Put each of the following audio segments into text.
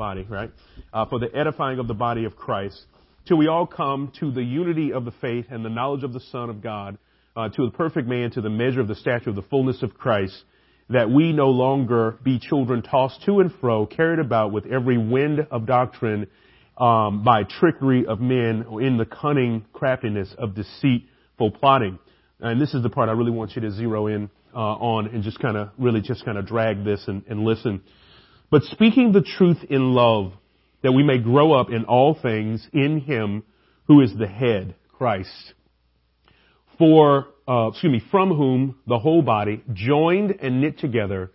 body, right? Uh, for the edifying of the body of Christ, till we all come to the unity of the faith and the knowledge of the Son of God, uh, to the perfect man, to the measure of the stature of the fullness of Christ, that we no longer be children tossed to and fro, carried about with every wind of doctrine, um, by trickery of men, in the cunning craftiness of deceitful plotting. And this is the part I really want you to zero in uh, on and just kind of really just kind of drag this and, and listen. But speaking the truth in love, that we may grow up in all things in Him who is the head, Christ. For, uh, excuse me, from whom the whole body, joined and knit together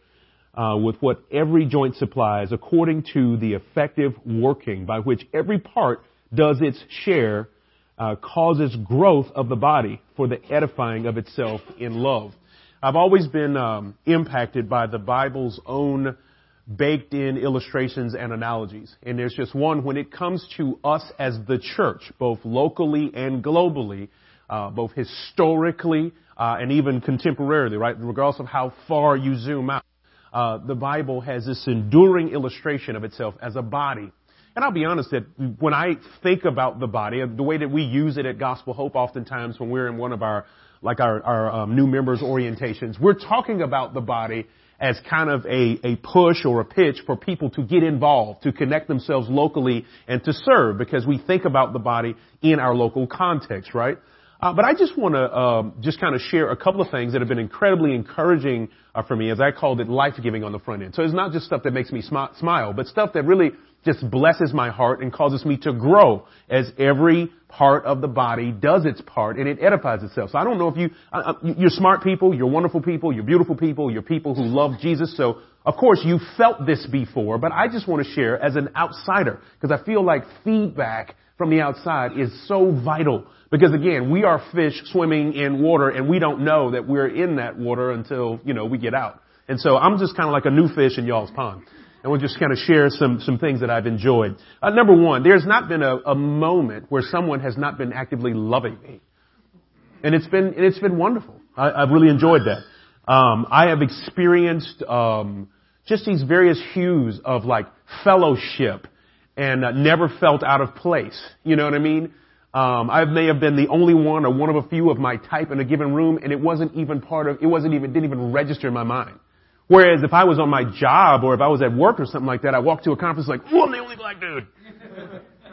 uh, with what every joint supplies, according to the effective working by which every part does its share, uh, causes growth of the body for the edifying of itself in love. I've always been um, impacted by the Bible's own baked in illustrations and analogies. And there's just one when it comes to us as the church, both locally and globally, uh, both historically uh, and even contemporarily, right? Regardless of how far you zoom out, uh, the Bible has this enduring illustration of itself as a body. And I'll be honest that when I think about the body, the way that we use it at Gospel Hope, oftentimes when we're in one of our like our, our um, new members orientations, we're talking about the body as kind of a, a push or a pitch for people to get involved, to connect themselves locally and to serve because we think about the body in our local context, right? Uh, but I just want to um, just kind of share a couple of things that have been incredibly encouraging uh, for me, as I called it, life giving on the front end. So it's not just stuff that makes me sm- smile, but stuff that really just blesses my heart and causes me to grow as every part of the body does its part and it edifies itself. So I don't know if you, uh, you're smart people, you're wonderful people, you're beautiful people, you're people who love Jesus. So of course you felt this before, but I just want to share as an outsider because I feel like feedback from the outside is so vital. Because again, we are fish swimming in water and we don't know that we're in that water until, you know, we get out. And so I'm just kind of like a new fish in y'all's pond and we'll just kind of share some, some things that I've enjoyed. Uh, number one, there's not been a, a moment where someone has not been actively loving me. And it's been, and it's been wonderful. I, I've really enjoyed that. Um, I have experienced, um, just these various hues of like fellowship and uh, never felt out of place. You know what I mean? Um, I may have been the only one or one of a few of my type in a given room, and it wasn't even part of, it wasn't even, didn't even register in my mind. Whereas if I was on my job or if I was at work or something like that, I walk to a conference like, oh, I'm the only black dude.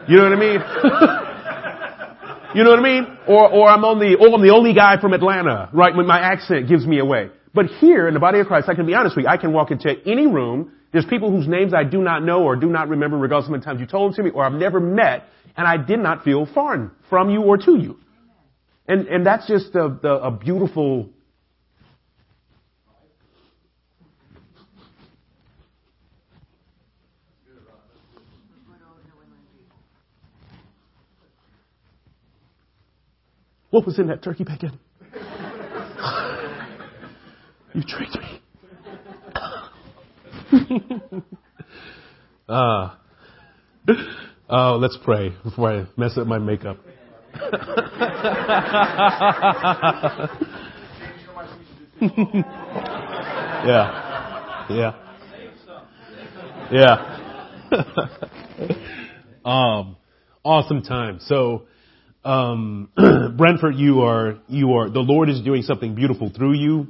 You know what I mean? you know what I mean? Or, or I'm on the, or I'm the only guy from Atlanta, right? When my accent gives me away. But here in the body of Christ, I can be honest with you, I can walk into any room, there's people whose names I do not know or do not remember regardless of how many times you told them to me or I've never met and I did not feel foreign from you or to you. And, and that's just a, a, a beautiful What was in that turkey bacon? you tricked me. uh, oh, let's pray before I mess up my makeup. yeah. Yeah. Yeah. um, awesome time. So, um, Branford, you are, you are, the Lord is doing something beautiful through you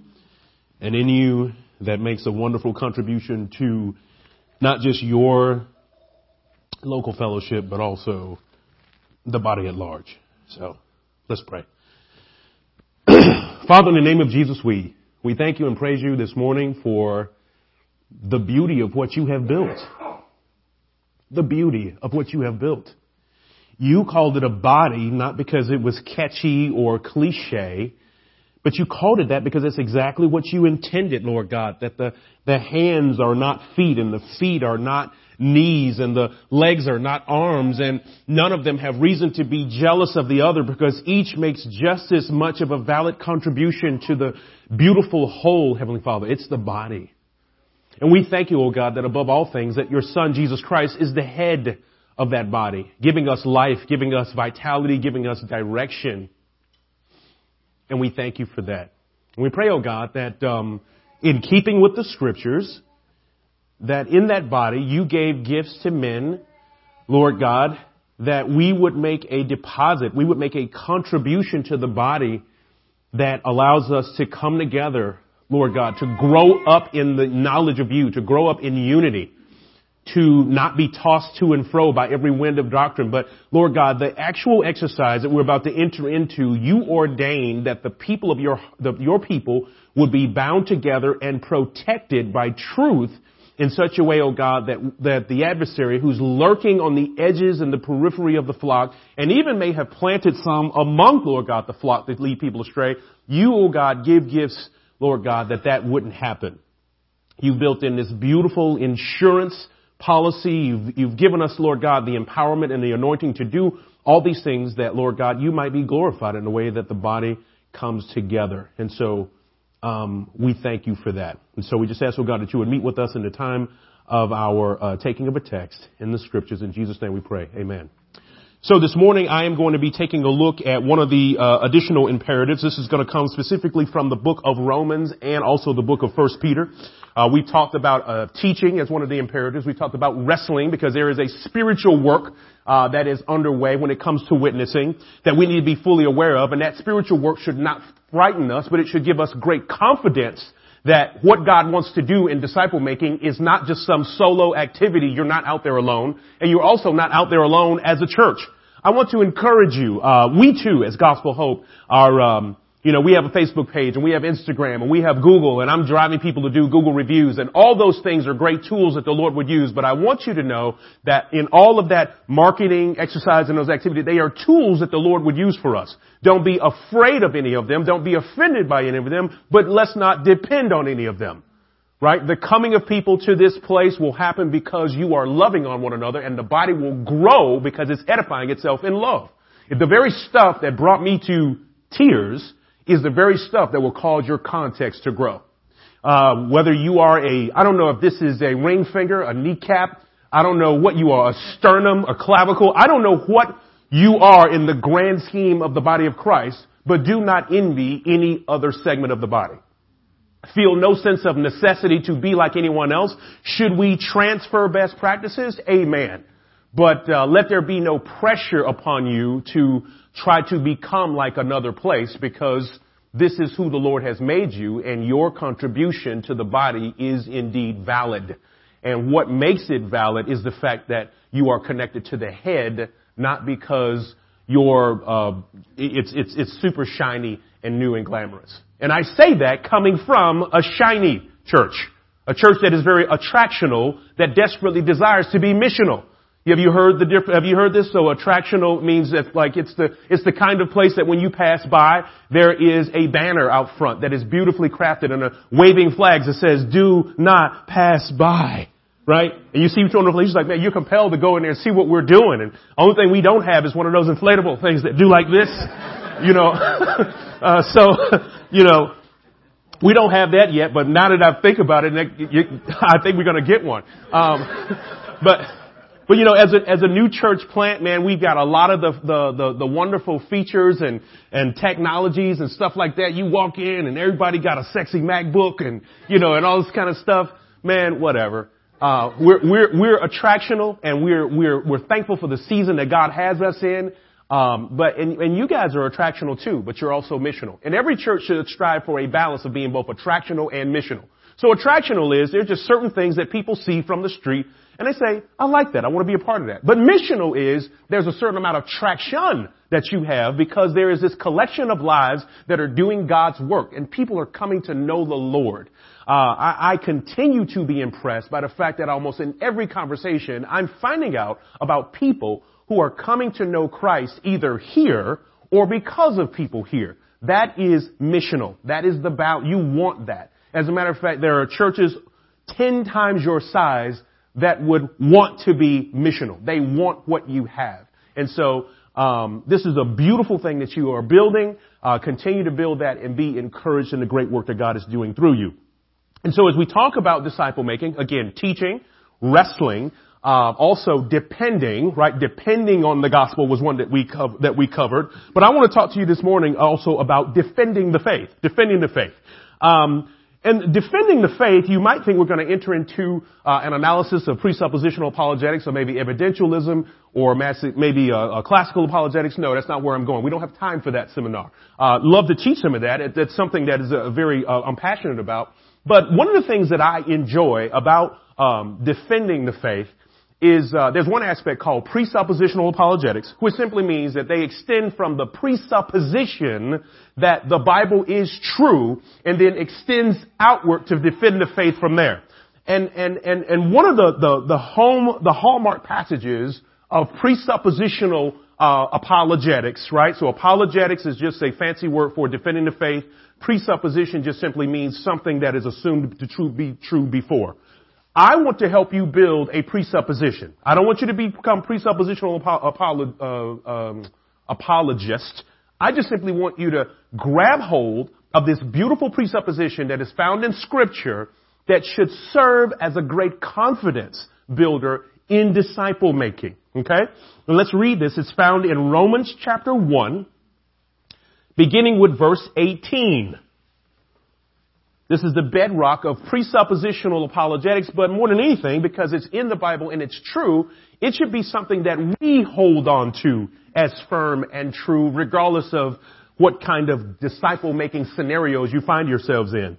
and in you that makes a wonderful contribution to not just your local fellowship, but also the body at large. So let's pray. Father, in the name of Jesus, we, we thank you and praise you this morning for the beauty of what you have built. The beauty of what you have built. You called it a body not because it was catchy or cliche, but you called it that because it's exactly what you intended, Lord God, that the, the hands are not feet and the feet are not knees and the legs are not arms and none of them have reason to be jealous of the other because each makes just as much of a valid contribution to the beautiful whole, Heavenly Father. It's the body. And we thank you, O God, that above all things, that your Son, Jesus Christ, is the head of that body, giving us life, giving us vitality, giving us direction. And we thank you for that. And we pray, oh God, that um, in keeping with the scriptures, that in that body you gave gifts to men, Lord God, that we would make a deposit, we would make a contribution to the body that allows us to come together, Lord God, to grow up in the knowledge of you, to grow up in unity, to not be tossed to and fro by every wind of doctrine. But Lord God, the actual exercise that we're about to enter into, you ordained that the people of your, the, your people would be bound together and protected by truth in such a way, O oh God, that, that the adversary who's lurking on the edges and the periphery of the flock, and even may have planted some among, Lord God, the flock that lead people astray, you, O oh God, give gifts, Lord God, that that wouldn't happen. You've built in this beautiful insurance policy. You've, you've given us, Lord God, the empowerment and the anointing to do all these things that, Lord God, you might be glorified in a way that the body comes together. And so, um, we thank you for that. And so we just ask, oh God, that you would meet with us in the time of our uh, taking of a text in the scriptures. In Jesus' name we pray. Amen. So this morning I am going to be taking a look at one of the uh, additional imperatives. This is going to come specifically from the book of Romans and also the book of First Peter. Uh, we talked about uh, teaching as one of the imperatives. We talked about wrestling because there is a spiritual work uh, that is underway when it comes to witnessing that we need to be fully aware of, and that spiritual work should not frighten us, but it should give us great confidence that what God wants to do in disciple making is not just some solo activity. You're not out there alone, and you're also not out there alone as a church. I want to encourage you. Uh, we too, as Gospel Hope, are um, you know, we have a Facebook page and we have Instagram and we have Google and I'm driving people to do Google reviews and all those things are great tools that the Lord would use. But I want you to know that in all of that marketing exercise and those activities, they are tools that the Lord would use for us. Don't be afraid of any of them. Don't be offended by any of them, but let's not depend on any of them. Right? The coming of people to this place will happen because you are loving on one another and the body will grow because it's edifying itself in love. If the very stuff that brought me to tears is the very stuff that will cause your context to grow. Uh, whether you are a, I don't know if this is a ring finger, a kneecap, I don't know what you are, a sternum, a clavicle, I don't know what you are in the grand scheme of the body of Christ, but do not envy any other segment of the body. Feel no sense of necessity to be like anyone else. Should we transfer best practices? Amen. But uh, let there be no pressure upon you to try to become like another place because this is who the Lord has made you and your contribution to the body is indeed valid. And what makes it valid is the fact that you are connected to the head, not because you're, uh, it's, it's, it's super shiny and new and glamorous. And I say that coming from a shiny church. A church that is very attractional, that desperately desires to be missional. Have you heard the diff- have you heard this? So attractional means that like it's the it's the kind of place that when you pass by, there is a banner out front that is beautifully crafted and a waving flags that says "Do not pass by." Right? And you see people on the police like, man, you're compelled to go in there and see what we're doing. And only thing we don't have is one of those inflatable things that do like this. you know. uh, so, you know, we don't have that yet, but now that I think about it, I think we're going to get one. Um, but but you know, as a, as a new church plant, man, we've got a lot of the, the, the, the, wonderful features and, and technologies and stuff like that. You walk in and everybody got a sexy MacBook and, you know, and all this kind of stuff. Man, whatever. Uh, we're, we're, we're attractional and we're, we're, we're thankful for the season that God has us in. Um, but, and, and you guys are attractional too, but you're also missional. And every church should strive for a balance of being both attractional and missional. So attractional is there's just certain things that people see from the street and they say, I like that. I want to be a part of that. But missional is there's a certain amount of traction that you have because there is this collection of lives that are doing God's work and people are coming to know the Lord. Uh, I, I continue to be impressed by the fact that almost in every conversation I'm finding out about people who are coming to know Christ either here or because of people here. That is missional. That is the bout. You want that. As a matter of fact, there are churches 10 times your size that would want to be missional. They want what you have. And so, um, this is a beautiful thing that you are building. Uh, continue to build that and be encouraged in the great work that God is doing through you. And so as we talk about disciple making, again, teaching, wrestling, uh, also depending, right? Depending on the gospel was one that we co- that we covered. But I want to talk to you this morning also about defending the faith, defending the faith. Um, And defending the faith, you might think we're going to enter into uh, an analysis of presuppositional apologetics or maybe evidentialism or maybe uh, uh, classical apologetics. No, that's not where I'm going. We don't have time for that seminar. Uh, love to teach some of that. It, that's something that is uh, very I'm passionate about. But one of the things that I enjoy about um, defending the faith is uh, there's one aspect called presuppositional apologetics, which simply means that they extend from the presupposition that the Bible is true and then extends outward to defend the faith from there. And and and and one of the the, the home the hallmark passages of presuppositional uh, apologetics, right? So apologetics is just a fancy word for defending the faith. Presupposition just simply means something that is assumed to true, be true before. I want to help you build a presupposition. I don't want you to become presuppositional apolo- uh, um, apologist. I just simply want you to grab hold of this beautiful presupposition that is found in scripture that should serve as a great confidence builder in disciple making. Okay? And let's read this. It's found in Romans chapter 1, beginning with verse 18. This is the bedrock of presuppositional apologetics, but more than anything, because it's in the Bible and it's true, it should be something that we hold on to as firm and true, regardless of what kind of disciple making scenarios you find yourselves in.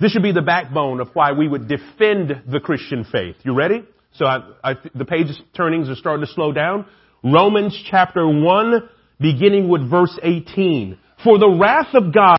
This should be the backbone of why we would defend the Christian faith. You ready? So I, I, the page turnings are starting to slow down. Romans chapter 1, beginning with verse 18. For the wrath of God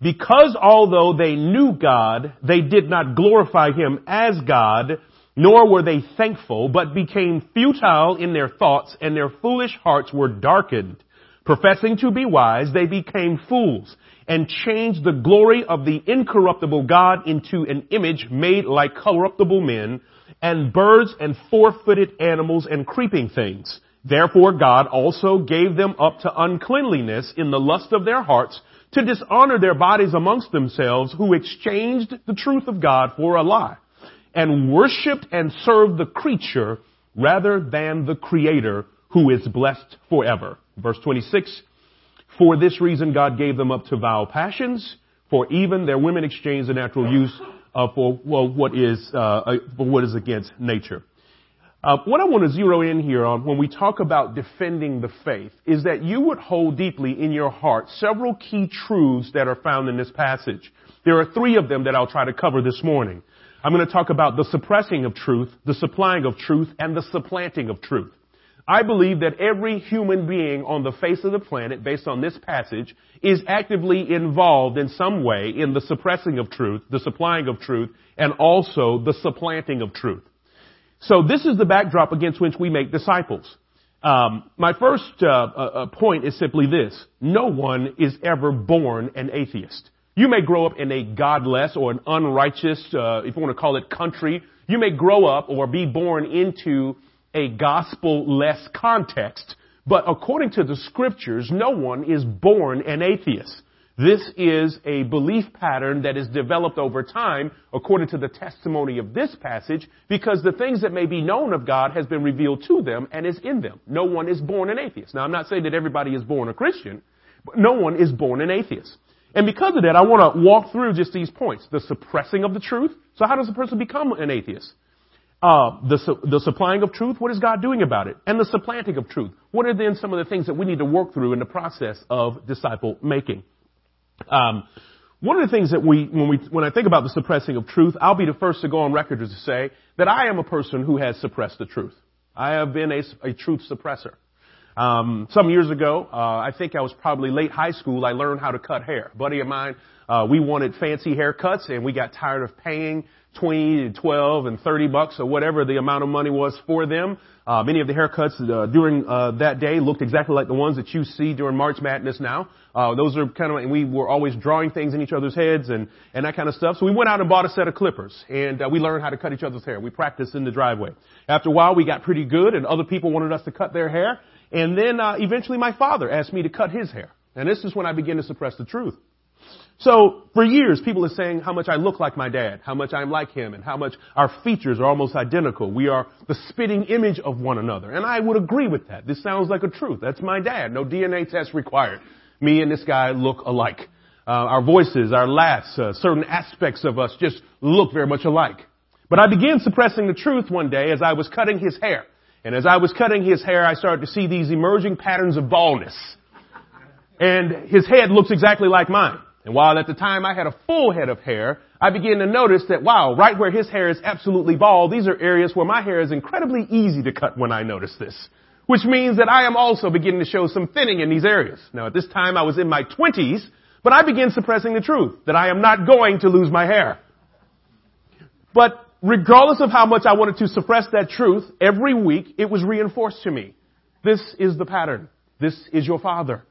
Because although they knew God, they did not glorify Him as God, nor were they thankful, but became futile in their thoughts, and their foolish hearts were darkened. Professing to be wise, they became fools, and changed the glory of the incorruptible God into an image made like corruptible men, and birds and four-footed animals and creeping things. Therefore God also gave them up to uncleanliness in the lust of their hearts, to dishonor their bodies amongst themselves who exchanged the truth of God for a lie and worshiped and served the creature rather than the creator who is blessed forever. Verse 26, for this reason God gave them up to vile passions, for even their women exchanged the natural use uh, for well, what is uh, uh for what is against nature. Uh, what I want to zero in here on when we talk about defending the faith is that you would hold deeply in your heart several key truths that are found in this passage. There are three of them that I'll try to cover this morning. I'm going to talk about the suppressing of truth, the supplying of truth, and the supplanting of truth. I believe that every human being on the face of the planet, based on this passage, is actively involved in some way in the suppressing of truth, the supplying of truth, and also the supplanting of truth. So this is the backdrop against which we make disciples. Um, my first uh, uh, uh, point is simply this: no one is ever born an atheist. You may grow up in a godless or an unrighteous, uh, if you want to call it, country. You may grow up or be born into a gospel-less context, but according to the scriptures, no one is born an atheist. This is a belief pattern that is developed over time according to the testimony of this passage because the things that may be known of God has been revealed to them and is in them. No one is born an atheist. Now I'm not saying that everybody is born a Christian, but no one is born an atheist. And because of that, I want to walk through just these points. The suppressing of the truth. So how does a person become an atheist? Uh, the, su- the supplying of truth, what is God doing about it? And the supplanting of truth. What are then some of the things that we need to work through in the process of disciple making? Um, one of the things that we, when we, when I think about the suppressing of truth, I'll be the first to go on record to say that I am a person who has suppressed the truth. I have been a, a truth suppressor. Um, some years ago, uh, I think I was probably late high school, I learned how to cut hair. A buddy of mine, uh, we wanted fancy haircuts and we got tired of paying 20 and 12 and 30 bucks or whatever the amount of money was for them. Uh, many of the haircuts uh, during uh, that day looked exactly like the ones that you see during March Madness now. Uh, those are kind of, and we were always drawing things in each other's heads and, and that kind of stuff. So we went out and bought a set of clippers and uh, we learned how to cut each other's hair. We practiced in the driveway. After a while, we got pretty good and other people wanted us to cut their hair. And then uh, eventually my father asked me to cut his hair. And this is when I began to suppress the truth. So for years, people are saying how much I look like my dad, how much I'm like him, and how much our features are almost identical. We are the spitting image of one another. And I would agree with that. This sounds like a truth. That's my dad. No DNA test required. Me and this guy look alike. Uh, our voices, our laughs, uh, certain aspects of us just look very much alike. But I began suppressing the truth one day as I was cutting his hair. And as I was cutting his hair, I started to see these emerging patterns of baldness. And his head looks exactly like mine. And while at the time I had a full head of hair, I began to notice that wow, right where his hair is absolutely bald, these are areas where my hair is incredibly easy to cut when I notice this. Which means that I am also beginning to show some thinning in these areas. Now at this time I was in my twenties, but I began suppressing the truth that I am not going to lose my hair. But regardless of how much I wanted to suppress that truth, every week it was reinforced to me. This is the pattern. This is your father.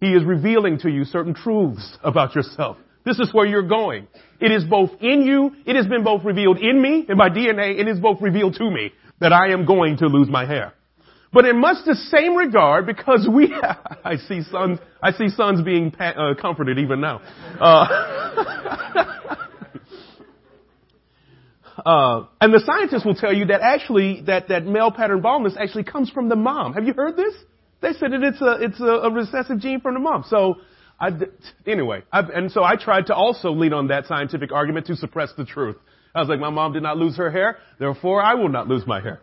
He is revealing to you certain truths about yourself. This is where you're going. It is both in you, it has been both revealed in me, in my DNA, it is both revealed to me that I am going to lose my hair. But in much the same regard, because we, I see sons, I see sons being uh, comforted even now. Uh, uh, and the scientists will tell you that actually, that, that male pattern baldness actually comes from the mom. Have you heard this? They said that it's a it's a, a recessive gene from the mom. So I, anyway, I, and so I tried to also lean on that scientific argument to suppress the truth. I was like, my mom did not lose her hair, therefore I will not lose my hair.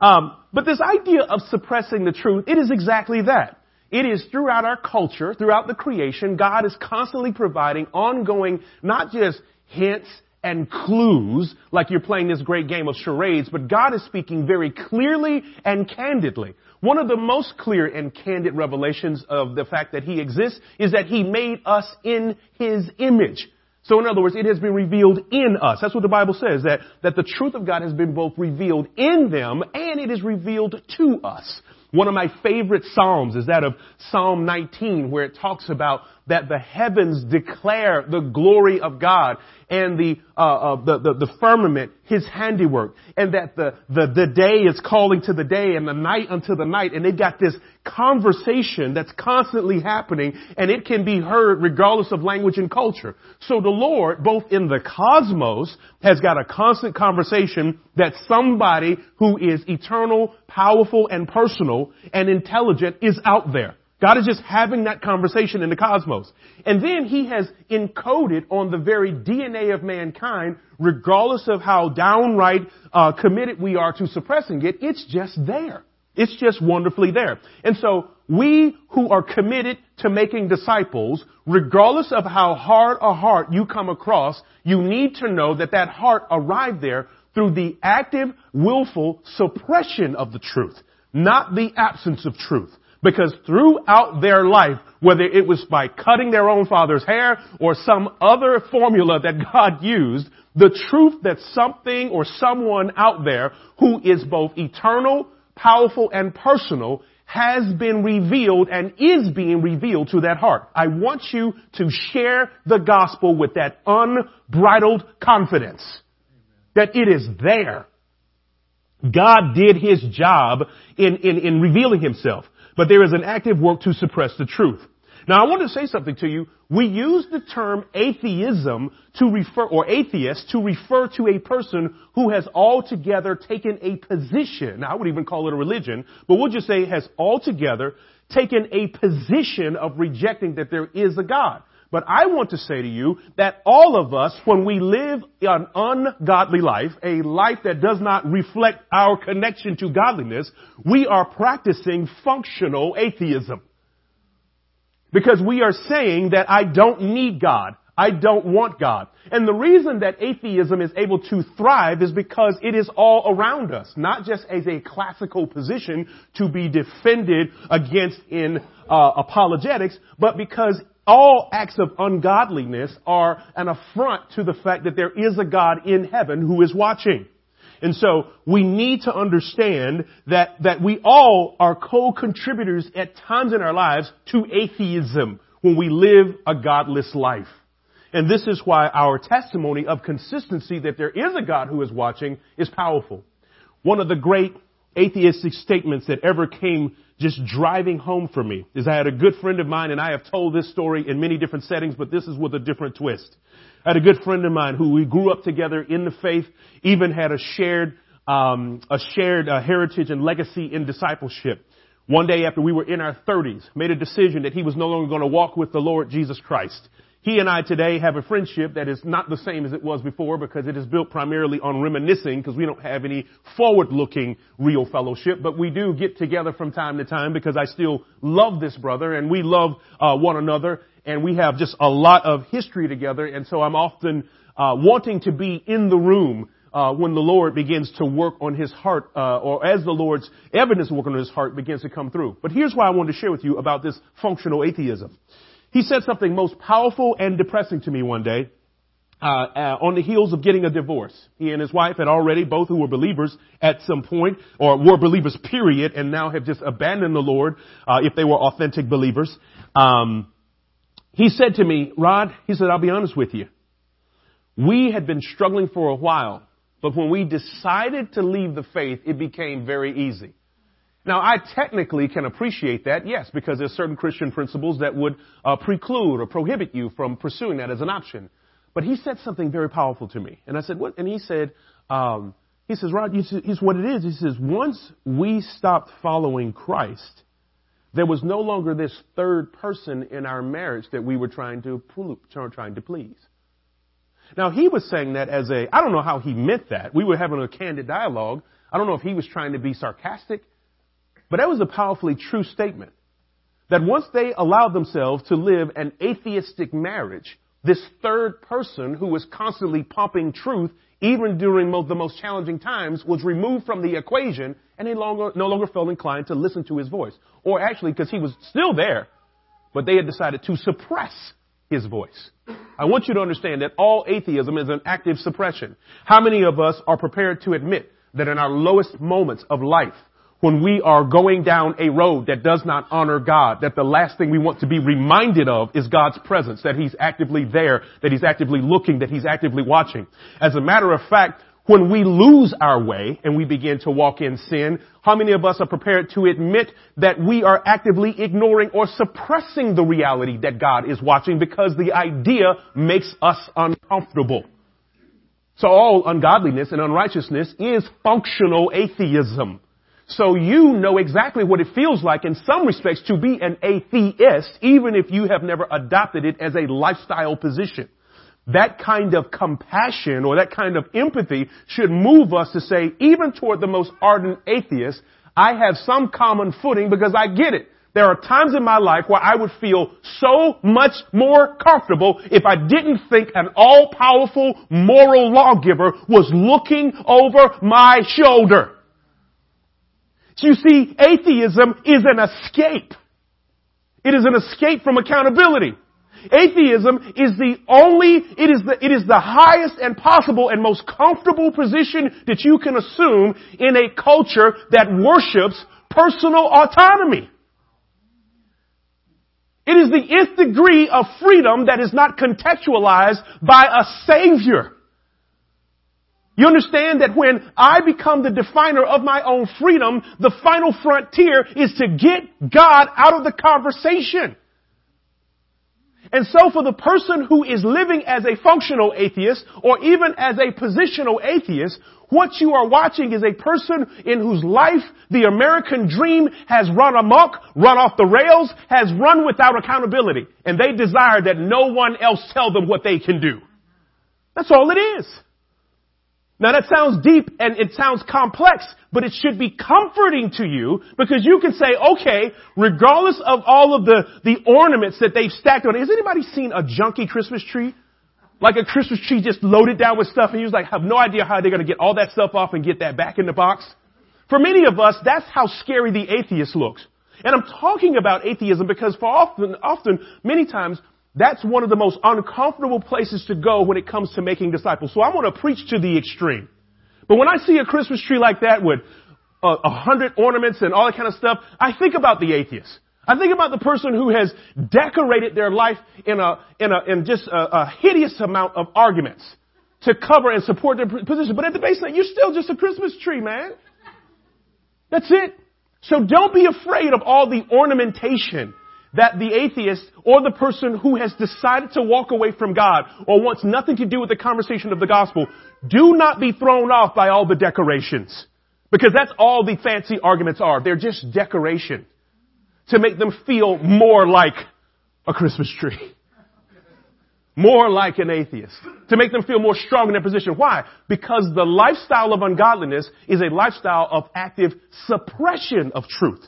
Um, but this idea of suppressing the truth, it is exactly that. It is throughout our culture, throughout the creation, God is constantly providing ongoing, not just hints and clues like you're playing this great game of charades, but God is speaking very clearly and candidly. One of the most clear and candid revelations of the fact that He exists is that He made us in His image. So in other words, it has been revealed in us. That's what the Bible says, that, that the truth of God has been both revealed in them and it is revealed to us. One of my favorite Psalms is that of Psalm 19 where it talks about that the heavens declare the glory of God and the, uh, uh, the, the, the, firmament, His handiwork, and that the, the, the day is calling to the day and the night unto the night, and they've got this conversation that's constantly happening, and it can be heard regardless of language and culture. So the Lord, both in the cosmos, has got a constant conversation that somebody who is eternal, powerful, and personal, and intelligent is out there. God is just having that conversation in the cosmos. And then he has encoded on the very DNA of mankind, regardless of how downright uh, committed we are to suppressing it, it's just there. It's just wonderfully there. And so we who are committed to making disciples, regardless of how hard a heart you come across, you need to know that that heart arrived there through the active, willful suppression of the truth, not the absence of truth. Because throughout their life, whether it was by cutting their own father's hair or some other formula that God used, the truth that something or someone out there who is both eternal, powerful, and personal has been revealed and is being revealed to that heart. I want you to share the gospel with that unbridled confidence that it is there. God did his job in, in, in revealing himself but there is an active work to suppress the truth. Now I want to say something to you. We use the term atheism to refer, or atheist, to refer to a person who has altogether taken a position. Now, I would even call it a religion, but we'll just say has altogether taken a position of rejecting that there is a God. But I want to say to you that all of us, when we live an ungodly life, a life that does not reflect our connection to godliness, we are practicing functional atheism. Because we are saying that I don't need God. I don't want God. And the reason that atheism is able to thrive is because it is all around us, not just as a classical position to be defended against in uh, apologetics, but because all acts of ungodliness are an affront to the fact that there is a God in heaven who is watching. And so we need to understand that, that we all are co-contributors at times in our lives to atheism when we live a godless life. And this is why our testimony of consistency that there is a God who is watching is powerful. One of the great atheistic statements that ever came just driving home for me is I had a good friend of mine and I have told this story in many different settings, but this is with a different twist. I had a good friend of mine who we grew up together in the faith, even had a shared, um, a shared uh, heritage and legacy in discipleship. One day after we were in our 30s, made a decision that he was no longer going to walk with the Lord Jesus Christ. He and I today have a friendship that is not the same as it was before because it is built primarily on reminiscing because we don't have any forward looking real fellowship, but we do get together from time to time because I still love this brother and we love uh, one another and we have just a lot of history together and so I'm often uh, wanting to be in the room uh, when the Lord begins to work on his heart, uh, or as the Lord's evidence working on his heart begins to come through. But here's why I wanted to share with you about this functional atheism. He said something most powerful and depressing to me one day. Uh, uh, on the heels of getting a divorce. He and his wife had already, both who were believers at some point, or were believers period, and now have just abandoned the Lord, uh, if they were authentic believers. Um, he said to me, Rod, he said, I'll be honest with you. We had been struggling for a while, but when we decided to leave the faith, it became very easy. Now, I technically can appreciate that, yes, because there's certain Christian principles that would uh, preclude or prohibit you from pursuing that as an option. But he said something very powerful to me, and I said, "What?" And he said, um, "He says, Rod, he's what it is. He says, once we stopped following Christ, there was no longer this third person in our marriage that we were trying to trying to please." Now he was saying that as a, I don't know how he meant that. We were having a candid dialogue. I don't know if he was trying to be sarcastic but that was a powerfully true statement. That once they allowed themselves to live an atheistic marriage, this third person who was constantly pumping truth, even during the most challenging times, was removed from the equation and they longer, no longer felt inclined to listen to his voice. Or actually, because he was still there, but they had decided to suppress his voice. I want you to understand that all atheism is an active suppression. How many of us are prepared to admit that in our lowest moments of life, when we are going down a road that does not honor God, that the last thing we want to be reminded of is God's presence, that He's actively there, that He's actively looking, that He's actively watching. As a matter of fact, when we lose our way and we begin to walk in sin, how many of us are prepared to admit that we are actively ignoring or suppressing the reality that God is watching because the idea makes us uncomfortable? So all ungodliness and unrighteousness is functional atheism. So you know exactly what it feels like in some respects to be an atheist, even if you have never adopted it as a lifestyle position. That kind of compassion or that kind of empathy should move us to say, even toward the most ardent atheist, I have some common footing because I get it. There are times in my life where I would feel so much more comfortable if I didn't think an all-powerful moral lawgiver was looking over my shoulder. You see, atheism is an escape. It is an escape from accountability. Atheism is the only, it is the, it is the highest and possible and most comfortable position that you can assume in a culture that worships personal autonomy. It is the nth degree of freedom that is not contextualized by a savior. You understand that when I become the definer of my own freedom, the final frontier is to get God out of the conversation. And so for the person who is living as a functional atheist or even as a positional atheist, what you are watching is a person in whose life the American dream has run amok, run off the rails, has run without accountability. And they desire that no one else tell them what they can do. That's all it is. Now that sounds deep and it sounds complex, but it should be comforting to you because you can say, okay, regardless of all of the, the ornaments that they've stacked on, it, has anybody seen a junky Christmas tree? like a Christmas tree just loaded down with stuff and you're like have no idea how they're going to get all that stuff off and get that back in the box. For many of us, that's how scary the atheist looks. And I'm talking about atheism because for often, often, many times, that's one of the most uncomfortable places to go when it comes to making disciples. So I want to preach to the extreme. But when I see a Christmas tree like that with a, a hundred ornaments and all that kind of stuff, I think about the atheist. I think about the person who has decorated their life in a, in a, in just a, a hideous amount of arguments to cover and support their position. But at the base, you're still just a Christmas tree, man. That's it. So don't be afraid of all the ornamentation that the atheist or the person who has decided to walk away from God or wants nothing to do with the conversation of the gospel, do not be thrown off by all the decorations. Because that's all the fancy arguments are. They're just decoration to make them feel more like a Christmas tree. More like an atheist. To make them feel more strong in their position. Why? Because the lifestyle of ungodliness is a lifestyle of active suppression of truth.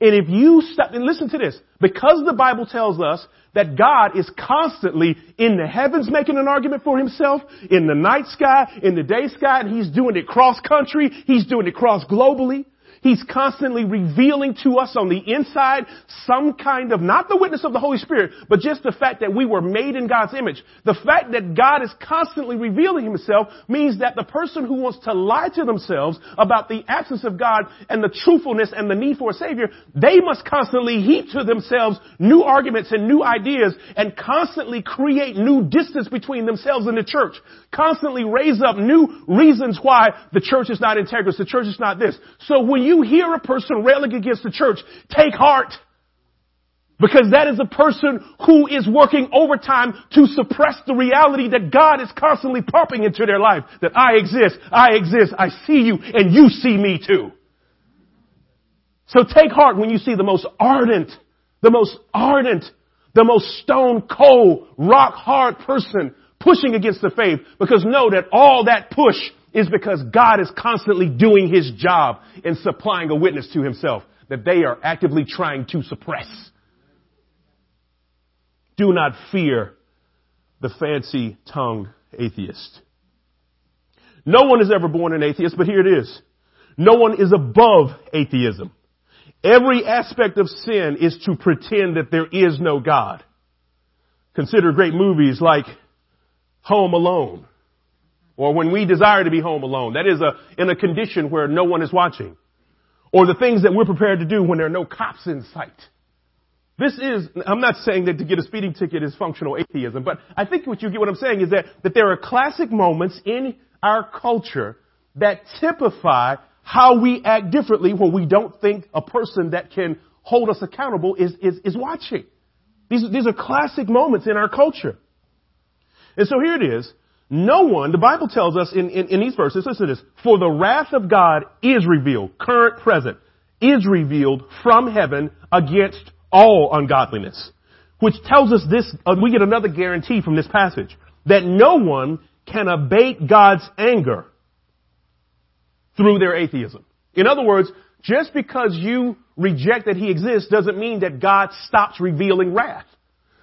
And if you stop, and listen to this, because the Bible tells us that God is constantly in the heavens making an argument for himself, in the night sky, in the day sky, and he's doing it cross country, he's doing it cross globally. He's constantly revealing to us on the inside some kind of, not the witness of the Holy Spirit, but just the fact that we were made in God's image. The fact that God is constantly revealing himself means that the person who wants to lie to themselves about the absence of God and the truthfulness and the need for a savior, they must constantly heap to themselves new arguments and new ideas and constantly create new distance between themselves and the church. Constantly raise up new reasons why the church is not integrous, the church is not this. So when you you hear a person railing against the church, take heart. Because that is a person who is working overtime to suppress the reality that God is constantly pumping into their life. That I exist, I exist, I see you, and you see me too. So take heart when you see the most ardent, the most ardent, the most stone cold, rock hard person pushing against the faith because know that all that push is because God is constantly doing his job in supplying a witness to himself that they are actively trying to suppress. Do not fear the fancy tongued atheist. No one is ever born an atheist, but here it is. No one is above atheism. Every aspect of sin is to pretend that there is no God. Consider great movies like Home Alone or when we desire to be home alone. That is a, in a condition where no one is watching. Or the things that we're prepared to do when there are no cops in sight. This is, I'm not saying that to get a speeding ticket is functional atheism, but I think what you get what I'm saying is that, that there are classic moments in our culture that typify how we act differently when we don't think a person that can hold us accountable is, is, is watching. These, these are classic moments in our culture. And so here it is. No one, the Bible tells us in, in, in these verses, listen to this, for the wrath of God is revealed, current, present, is revealed from heaven against all ungodliness. Which tells us this, uh, we get another guarantee from this passage, that no one can abate God's anger through their atheism. In other words, just because you reject that He exists doesn't mean that God stops revealing wrath.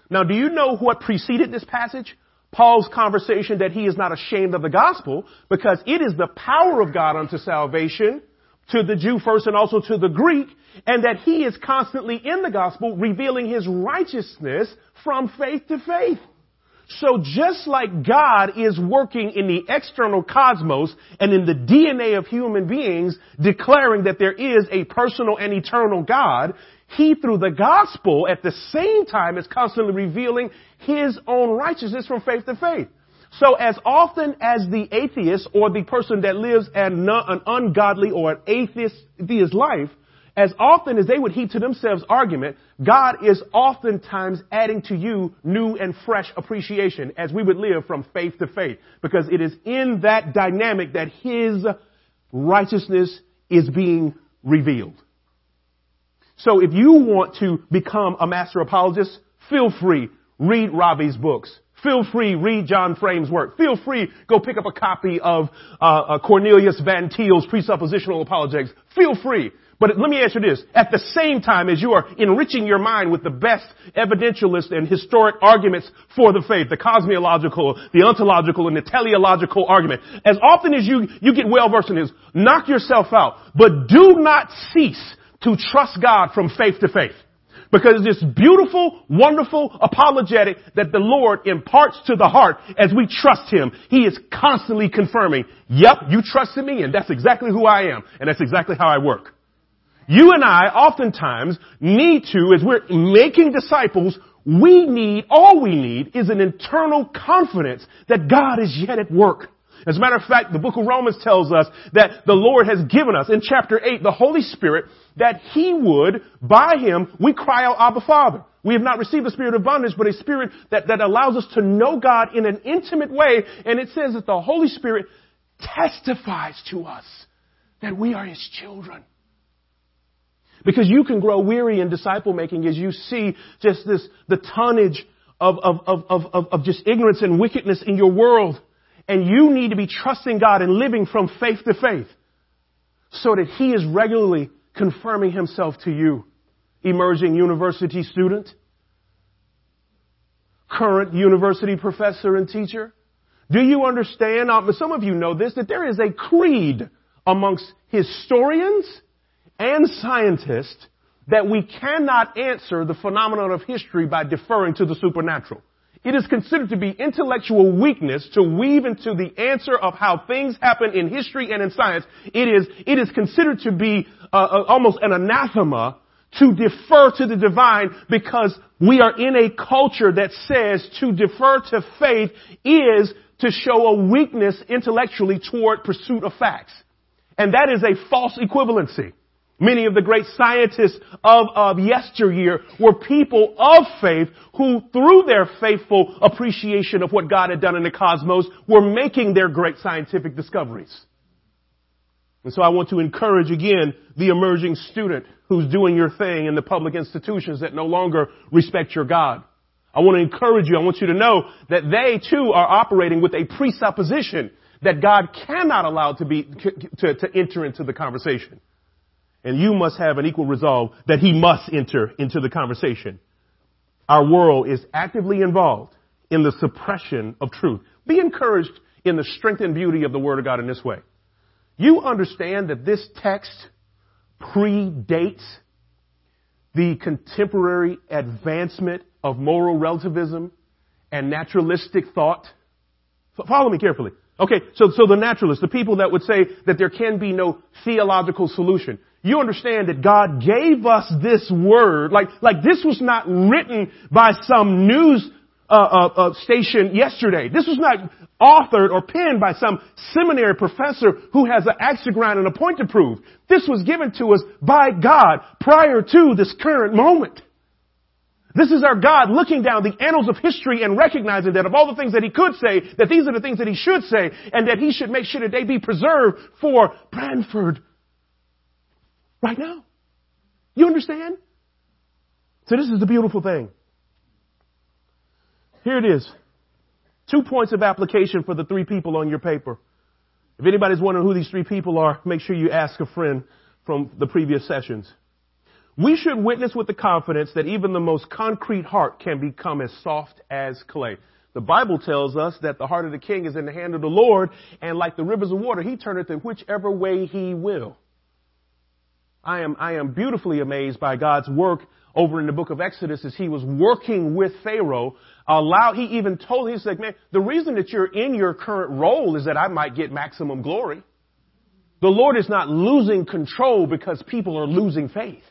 Now, do you know what preceded this passage? Paul's conversation that he is not ashamed of the gospel because it is the power of God unto salvation to the Jew first and also to the Greek and that he is constantly in the gospel revealing his righteousness from faith to faith. So just like God is working in the external cosmos and in the DNA of human beings declaring that there is a personal and eternal God, he through the gospel at the same time is constantly revealing his own righteousness from faith to faith. So as often as the atheist or the person that lives an, an ungodly or an atheist life, as often as they would heap to themselves argument, God is oftentimes adding to you new and fresh appreciation as we would live from faith to faith. Because it is in that dynamic that His righteousness is being revealed. So if you want to become a master apologist, feel free. Read Robbie's books. Feel free, read John Frame's work. Feel free, go pick up a copy of uh, uh, Cornelius Van Til's Presuppositional Apologetics. Feel free. But let me you this. At the same time as you are enriching your mind with the best evidentialist and historic arguments for the faith, the cosmological, the ontological, and the teleological argument, as often as you, you get well versed in this, knock yourself out. But do not cease to trust God from faith to faith. Because this beautiful, wonderful apologetic that the Lord imparts to the heart as we trust Him, He is constantly confirming, yep, you trusted me and that's exactly who I am and that's exactly how I work. You and I oftentimes need to, as we're making disciples, we need, all we need is an internal confidence that God is yet at work. As a matter of fact, the book of Romans tells us that the Lord has given us in chapter 8 the Holy Spirit that He would, by Him, we cry out, Abba Father. We have not received a spirit of bondage, but a spirit that, that allows us to know God in an intimate way. And it says that the Holy Spirit testifies to us that we are His children. Because you can grow weary in disciple making as you see just this, the tonnage of, of, of, of, of just ignorance and wickedness in your world. And you need to be trusting God and living from faith to faith so that He is regularly confirming Himself to you. Emerging university student, current university professor and teacher. Do you understand? Um, some of you know this, that there is a creed amongst historians and scientists that we cannot answer the phenomenon of history by deferring to the supernatural. It is considered to be intellectual weakness to weave into the answer of how things happen in history and in science. It is, it is considered to be uh, uh, almost an anathema to defer to the divine because we are in a culture that says to defer to faith is to show a weakness intellectually toward pursuit of facts. And that is a false equivalency. Many of the great scientists of, of yesteryear were people of faith who, through their faithful appreciation of what God had done in the cosmos, were making their great scientific discoveries. And so I want to encourage again the emerging student who's doing your thing in the public institutions that no longer respect your God. I want to encourage you. I want you to know that they too are operating with a presupposition that God cannot allow to be, to, to enter into the conversation. And you must have an equal resolve that he must enter into the conversation. Our world is actively involved in the suppression of truth. Be encouraged in the strength and beauty of the Word of God in this way. You understand that this text predates the contemporary advancement of moral relativism and naturalistic thought. Follow me carefully. Okay, so, so the naturalists, the people that would say that there can be no theological solution you understand that God gave us this word, like, like this was not written by some news uh, uh, uh, station yesterday. This was not authored or penned by some seminary professor who has an axe to grind and a point to prove. This was given to us by God prior to this current moment. This is our God looking down the annals of history and recognizing that of all the things that He could say, that these are the things that He should say, and that He should make sure that they be preserved for Branford Right now. You understand? So this is the beautiful thing. Here it is. Two points of application for the three people on your paper. If anybody's wondering who these three people are, make sure you ask a friend from the previous sessions. We should witness with the confidence that even the most concrete heart can become as soft as clay. The Bible tells us that the heart of the king is in the hand of the Lord, and like the rivers of water, he turneth in whichever way he will. I am, I am beautifully amazed by God's work over in the book of Exodus as he was working with Pharaoh. Allow, he even told, he said, man, the reason that you're in your current role is that I might get maximum glory. The Lord is not losing control because people are losing faith.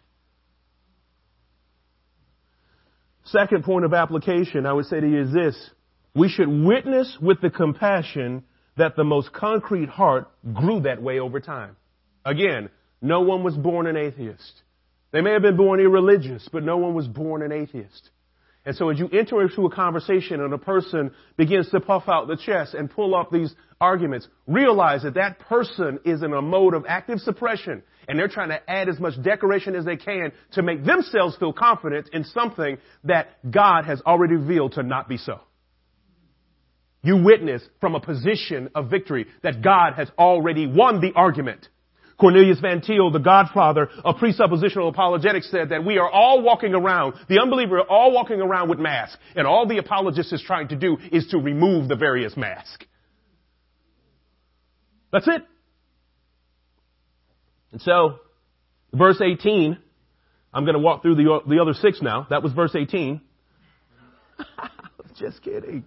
Second point of application I would say to you is this. We should witness with the compassion that the most concrete heart grew that way over time. Again, no one was born an atheist. They may have been born irreligious, but no one was born an atheist. And so as you enter into a conversation and a person begins to puff out the chest and pull up these arguments, realize that that person is in a mode of active suppression and they're trying to add as much decoration as they can to make themselves feel confident in something that God has already revealed to not be so. You witness from a position of victory that God has already won the argument. Cornelius Van Til, the godfather of presuppositional apologetics said that we are all walking around, the unbeliever are all walking around with masks, and all the apologist is trying to do is to remove the various masks. That's it. And so, verse 18, I'm going to walk through the, the other six now. That was verse 18. Just kidding.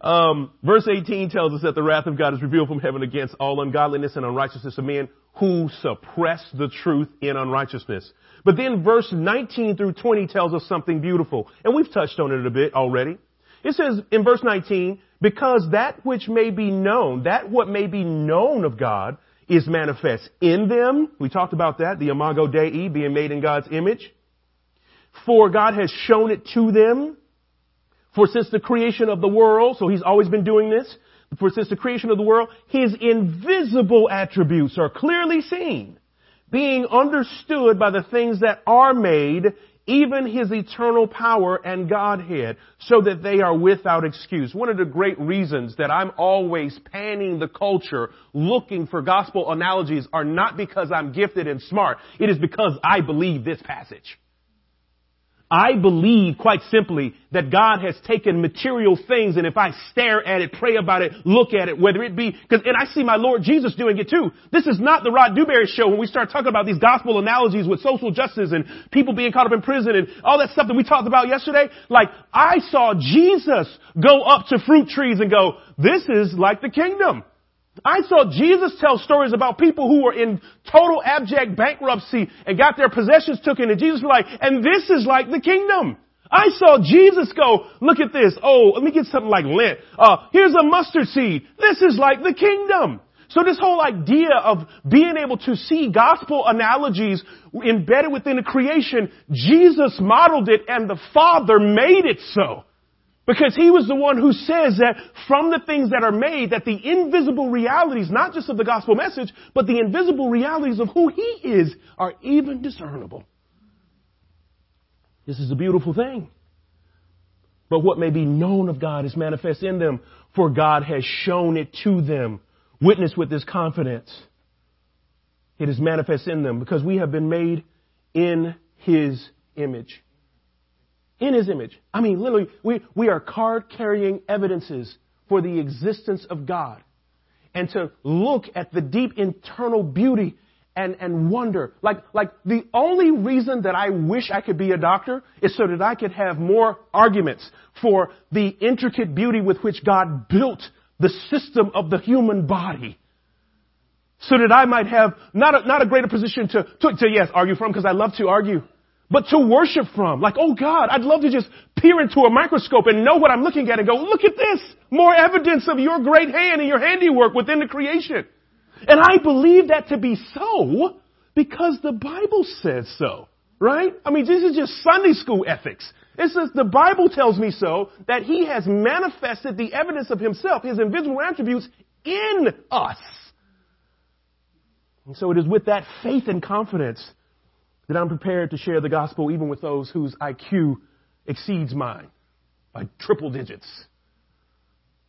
Um, verse 18 tells us that the wrath of God is revealed from heaven against all ungodliness and unrighteousness of men who suppress the truth in unrighteousness. But then verse 19 through 20 tells us something beautiful. And we've touched on it a bit already. It says in verse 19, because that which may be known, that what may be known of God is manifest in them. We talked about that, the imago Dei being made in God's image. For God has shown it to them. For since the creation of the world, so he's always been doing this, for since the creation of the world, his invisible attributes are clearly seen, being understood by the things that are made, even his eternal power and Godhead, so that they are without excuse. One of the great reasons that I'm always panning the culture looking for gospel analogies are not because I'm gifted and smart. It is because I believe this passage. I believe quite simply that God has taken material things and if I stare at it, pray about it, look at it, whether it be, cause, and I see my Lord Jesus doing it too. This is not the Rod Dewberry show when we start talking about these gospel analogies with social justice and people being caught up in prison and all that stuff that we talked about yesterday. Like, I saw Jesus go up to fruit trees and go, this is like the kingdom. I saw Jesus tell stories about people who were in total abject bankruptcy and got their possessions taken and Jesus was like, and this is like the kingdom. I saw Jesus go, look at this. Oh, let me get something like lint. Uh, here's a mustard seed. This is like the kingdom. So this whole idea of being able to see gospel analogies embedded within the creation, Jesus modeled it and the Father made it so. Because he was the one who says that from the things that are made, that the invisible realities, not just of the gospel message, but the invisible realities of who he is are even discernible. This is a beautiful thing. But what may be known of God is manifest in them, for God has shown it to them. Witness with this confidence. It is manifest in them because we have been made in his image in his image. I mean, literally, we, we are card carrying evidences for the existence of God. And to look at the deep internal beauty and, and wonder. Like, like the only reason that I wish I could be a doctor is so that I could have more arguments for the intricate beauty with which God built the system of the human body. So that I might have not a, not a greater position to, to, to yes, argue from because I love to argue but to worship from. Like, oh God, I'd love to just peer into a microscope and know what I'm looking at and go, look at this! More evidence of your great hand and your handiwork within the creation. And I believe that to be so because the Bible says so. Right? I mean, this is just Sunday school ethics. It says the Bible tells me so that He has manifested the evidence of Himself, His invisible attributes in us. And so it is with that faith and confidence that I'm prepared to share the gospel even with those whose IQ exceeds mine by triple digits.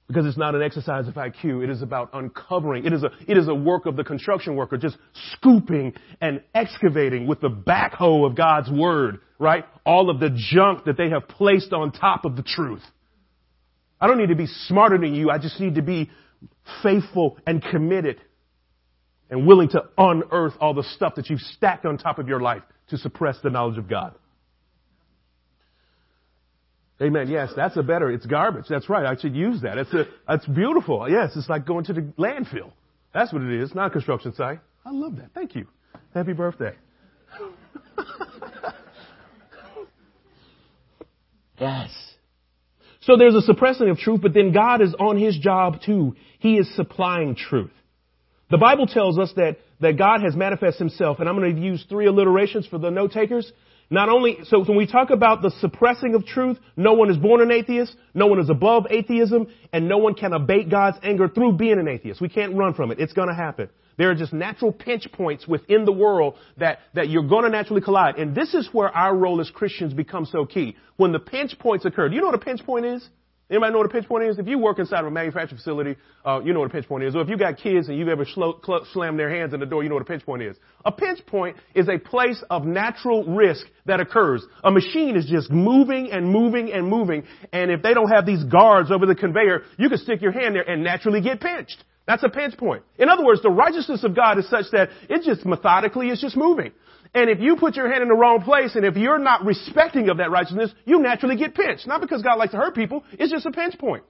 Because it's not an exercise of IQ. It is about uncovering. It is a, it is a work of the construction worker just scooping and excavating with the backhoe of God's word, right? All of the junk that they have placed on top of the truth. I don't need to be smarter than you. I just need to be faithful and committed and willing to unearth all the stuff that you've stacked on top of your life to suppress the knowledge of God. Amen. Yes, that's a better, it's garbage. That's right. I should use that. It's a, that's beautiful. Yes, it's like going to the landfill. That's what it is, not a construction site. I love that. Thank you. Happy birthday. yes. So there's a suppressing of truth, but then God is on his job too. He is supplying truth. The Bible tells us that, that God has manifested himself, and I'm going to use three alliterations for the note takers. Not only, so when we talk about the suppressing of truth, no one is born an atheist, no one is above atheism, and no one can abate God's anger through being an atheist. We can't run from it. It's going to happen. There are just natural pinch points within the world that, that you're going to naturally collide. And this is where our role as Christians becomes so key. When the pinch points occur, do you know what a pinch point is? Anybody know what a pinch point is? If you work inside of a manufacturing facility, uh, you know what a pinch point is. Or if you got kids and you've ever sl- cl- slammed their hands in the door, you know what a pinch point is. A pinch point is a place of natural risk that occurs. A machine is just moving and moving and moving, and if they don't have these guards over the conveyor, you can stick your hand there and naturally get pinched. That's a pinch point. In other words, the righteousness of God is such that it just methodically is just moving. And if you put your hand in the wrong place and if you're not respecting of that righteousness, you naturally get pinched. Not because God likes to hurt people, it's just a pinch point.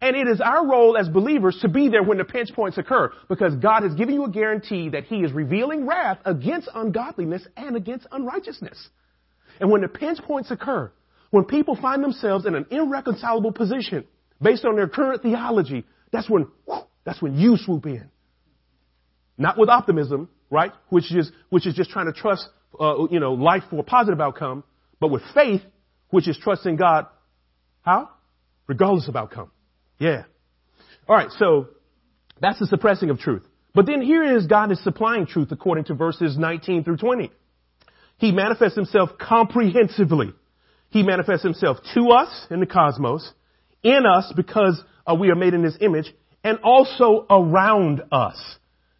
And it is our role as believers to be there when the pinch points occur because God has given you a guarantee that He is revealing wrath against ungodliness and against unrighteousness. And when the pinch points occur, when people find themselves in an irreconcilable position based on their current theology, that's when, whew, that's when you swoop in. Not with optimism, right? Which is, which is just trying to trust, uh, you know, life for a positive outcome, but with faith, which is trusting God. How? Regardless of outcome. Yeah. All right. So that's the suppressing of truth. But then here is God is supplying truth according to verses 19 through 20. He manifests himself comprehensively. He manifests himself to us in the cosmos, in us because uh, we are made in his image, and also around us.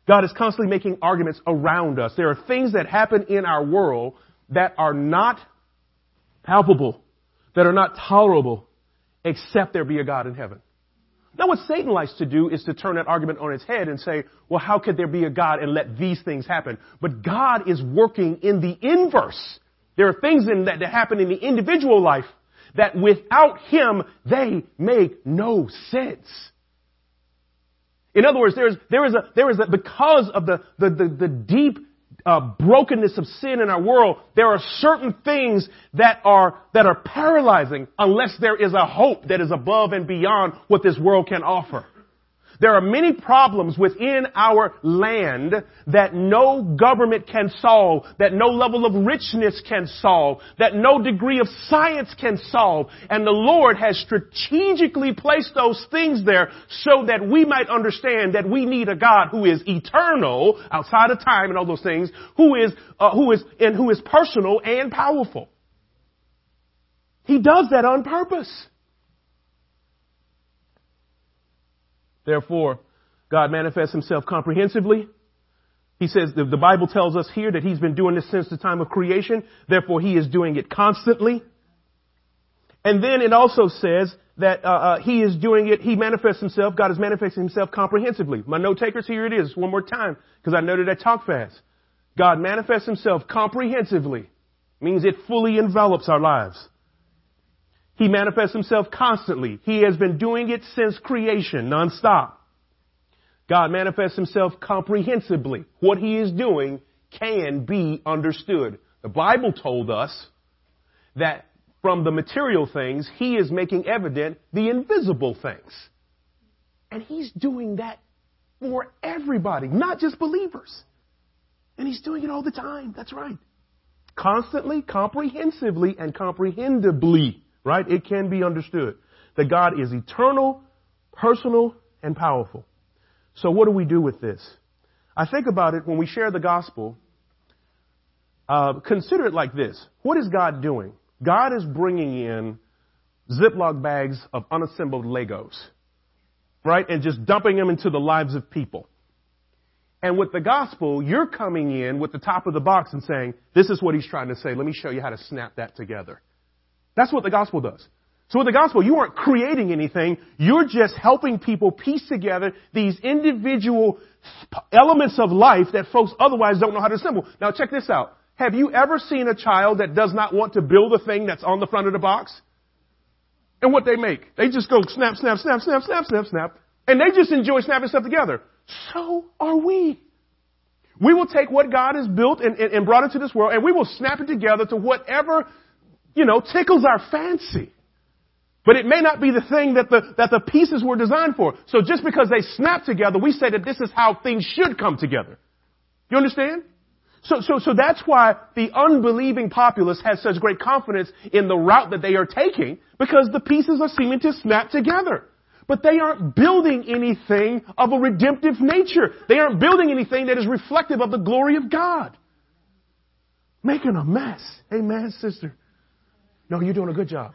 God is constantly making arguments around us. There are things that happen in our world that are not palpable, that are not tolerable, except there be a God in heaven. Now what Satan likes to do is to turn that argument on its head and say, well, how could there be a God and let these things happen? But God is working in the inverse. There are things in that, that happen in the individual life that without Him, they make no sense. In other words, there is, there is a, there is a, because of the, the, the, the deep uh, brokenness of sin in our world, there are certain things that are, that are paralyzing unless there is a hope that is above and beyond what this world can offer. There are many problems within our land that no government can solve, that no level of richness can solve, that no degree of science can solve. And the Lord has strategically placed those things there so that we might understand that we need a God who is eternal, outside of time and all those things, who is, uh, who is, and who is personal and powerful. He does that on purpose. Therefore, God manifests himself comprehensively. He says, the, the Bible tells us here that he's been doing this since the time of creation. Therefore, he is doing it constantly. And then it also says that uh, uh, he is doing it, he manifests himself, God is manifesting himself comprehensively. My note takers, here it is, one more time, because I noted I talk fast. God manifests himself comprehensively. Means it fully envelops our lives. He manifests himself constantly. He has been doing it since creation, nonstop. God manifests himself comprehensively. What he is doing can be understood. The Bible told us that from the material things, he is making evident the invisible things. And he's doing that for everybody, not just believers. And he's doing it all the time. That's right. Constantly, comprehensively, and comprehendibly right? It can be understood that God is eternal, personal, and powerful. So what do we do with this? I think about it when we share the gospel. Uh, consider it like this. What is God doing? God is bringing in Ziploc bags of unassembled Legos, right? And just dumping them into the lives of people. And with the gospel, you're coming in with the top of the box and saying, this is what he's trying to say. Let me show you how to snap that together. That's what the gospel does. So with the gospel, you aren't creating anything. You're just helping people piece together these individual elements of life that folks otherwise don't know how to assemble. Now check this out. Have you ever seen a child that does not want to build a thing that's on the front of the box? And what they make? They just go snap, snap, snap, snap, snap, snap, snap. And they just enjoy snapping stuff together. So are we. We will take what God has built and, and, and brought into this world and we will snap it together to whatever you know, tickles our fancy. But it may not be the thing that the, that the pieces were designed for. So just because they snap together, we say that this is how things should come together. You understand? So, so, so that's why the unbelieving populace has such great confidence in the route that they are taking because the pieces are seeming to snap together. But they aren't building anything of a redemptive nature. They aren't building anything that is reflective of the glory of God. Making a mess. Amen, sister. No, you're doing a good job.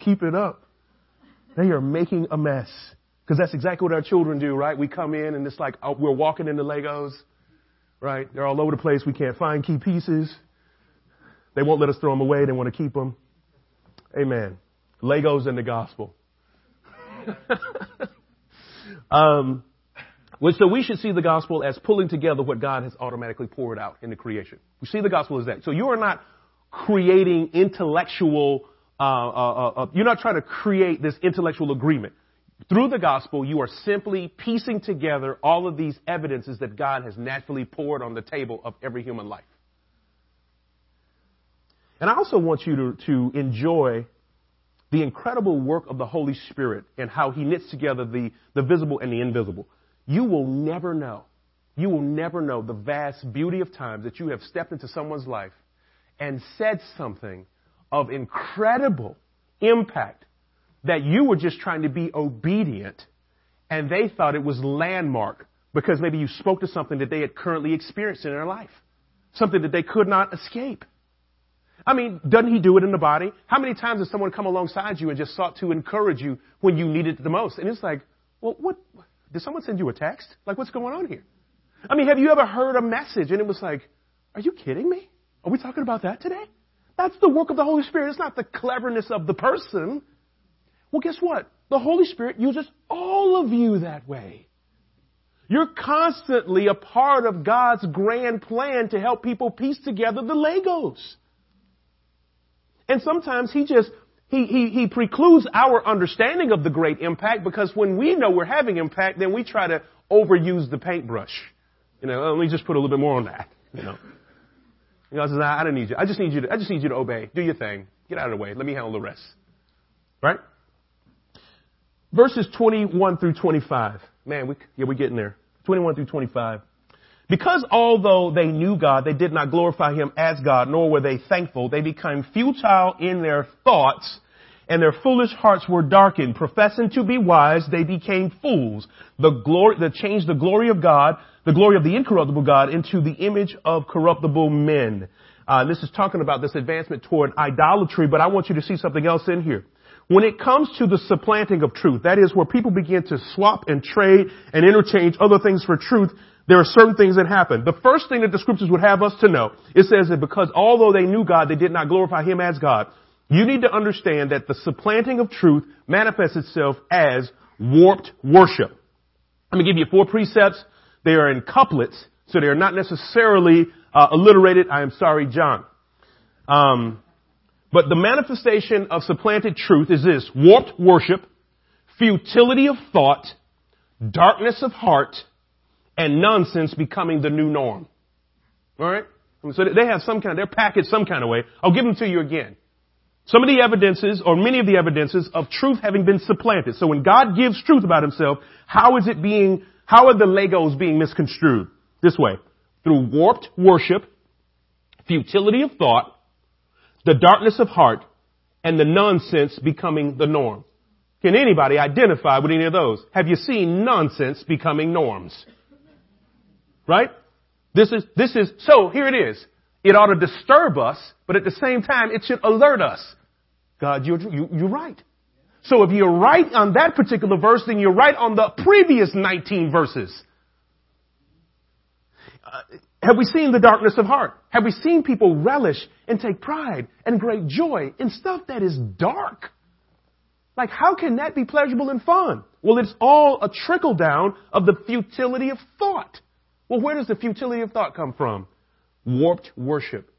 Keep it up. They are making a mess. Because that's exactly what our children do, right? We come in and it's like oh, we're walking into Legos, right? They're all over the place. We can't find key pieces. They won't let us throw them away. They want to keep them. Amen. Legos and the gospel. um, so we should see the gospel as pulling together what God has automatically poured out into creation. We see the gospel as that. So you are not creating intellectual, uh, uh, uh, uh, you're not trying to create this intellectual agreement. Through the gospel, you are simply piecing together all of these evidences that God has naturally poured on the table of every human life. And I also want you to, to enjoy the incredible work of the Holy Spirit and how He knits together the, the visible and the invisible. You will never know, you will never know the vast beauty of times that you have stepped into someone's life and said something of incredible impact that you were just trying to be obedient and they thought it was landmark because maybe you spoke to something that they had currently experienced in their life, something that they could not escape. I mean, doesn't he do it in the body? How many times has someone come alongside you and just sought to encourage you when you needed it the most? And it's like, well, what? Did someone send you a text? Like, what's going on here? I mean, have you ever heard a message and it was like, are you kidding me? Are we talking about that today? That's the work of the Holy Spirit. It's not the cleverness of the person. Well, guess what? The Holy Spirit uses all of you that way. You're constantly a part of God's grand plan to help people piece together the Legos. And sometimes He just, He, He, He precludes our understanding of the great impact because when we know we're having impact, then we try to overuse the paintbrush. You know, let me just put a little bit more on that. You know. You know, says, I don't need you. I just need you to, I just need you to obey. Do your thing. Get out of the way. Let me handle the rest. Right? Verses 21 through 25. Man, we, yeah, we're getting there. 21 through 25. Because although they knew God, they did not glorify Him as God, nor were they thankful. They became futile in their thoughts, and their foolish hearts were darkened. Professing to be wise, they became fools. The glory, that changed the glory of God, the glory of the incorruptible God, into the image of corruptible men. Uh, this is talking about this advancement toward idolatry, but I want you to see something else in here. When it comes to the supplanting of truth, that is where people begin to swap and trade and interchange other things for truth, there are certain things that happen. The first thing that the scriptures would have us to know, it says that because although they knew God, they did not glorify Him as God. You need to understand that the supplanting of truth manifests itself as warped worship. Let me give you four precepts. They are in couplets, so they are not necessarily uh, alliterated. I am sorry, John. Um, but the manifestation of supplanted truth is this warped worship, futility of thought, darkness of heart, and nonsense becoming the new norm. Alright? So they have some kind, of they're packaged some kind of way. I'll give them to you again. Some of the evidences, or many of the evidences of truth having been supplanted. So when God gives truth about himself, how is it being, how are the Legos being misconstrued? This way. Through warped worship, futility of thought, the darkness of heart, and the nonsense becoming the norm. Can anybody identify with any of those? Have you seen nonsense becoming norms? Right? This is, this is, so here it is. It ought to disturb us, but at the same time, it should alert us. God, you're, you, are you are right. So if you're right on that particular verse, then you're right on the previous 19 verses. Uh, have we seen the darkness of heart? Have we seen people relish and take pride and great joy in stuff that is dark? Like, how can that be pleasurable and fun? Well, it's all a trickle down of the futility of thought. Well, where does the futility of thought come from? Warped worship.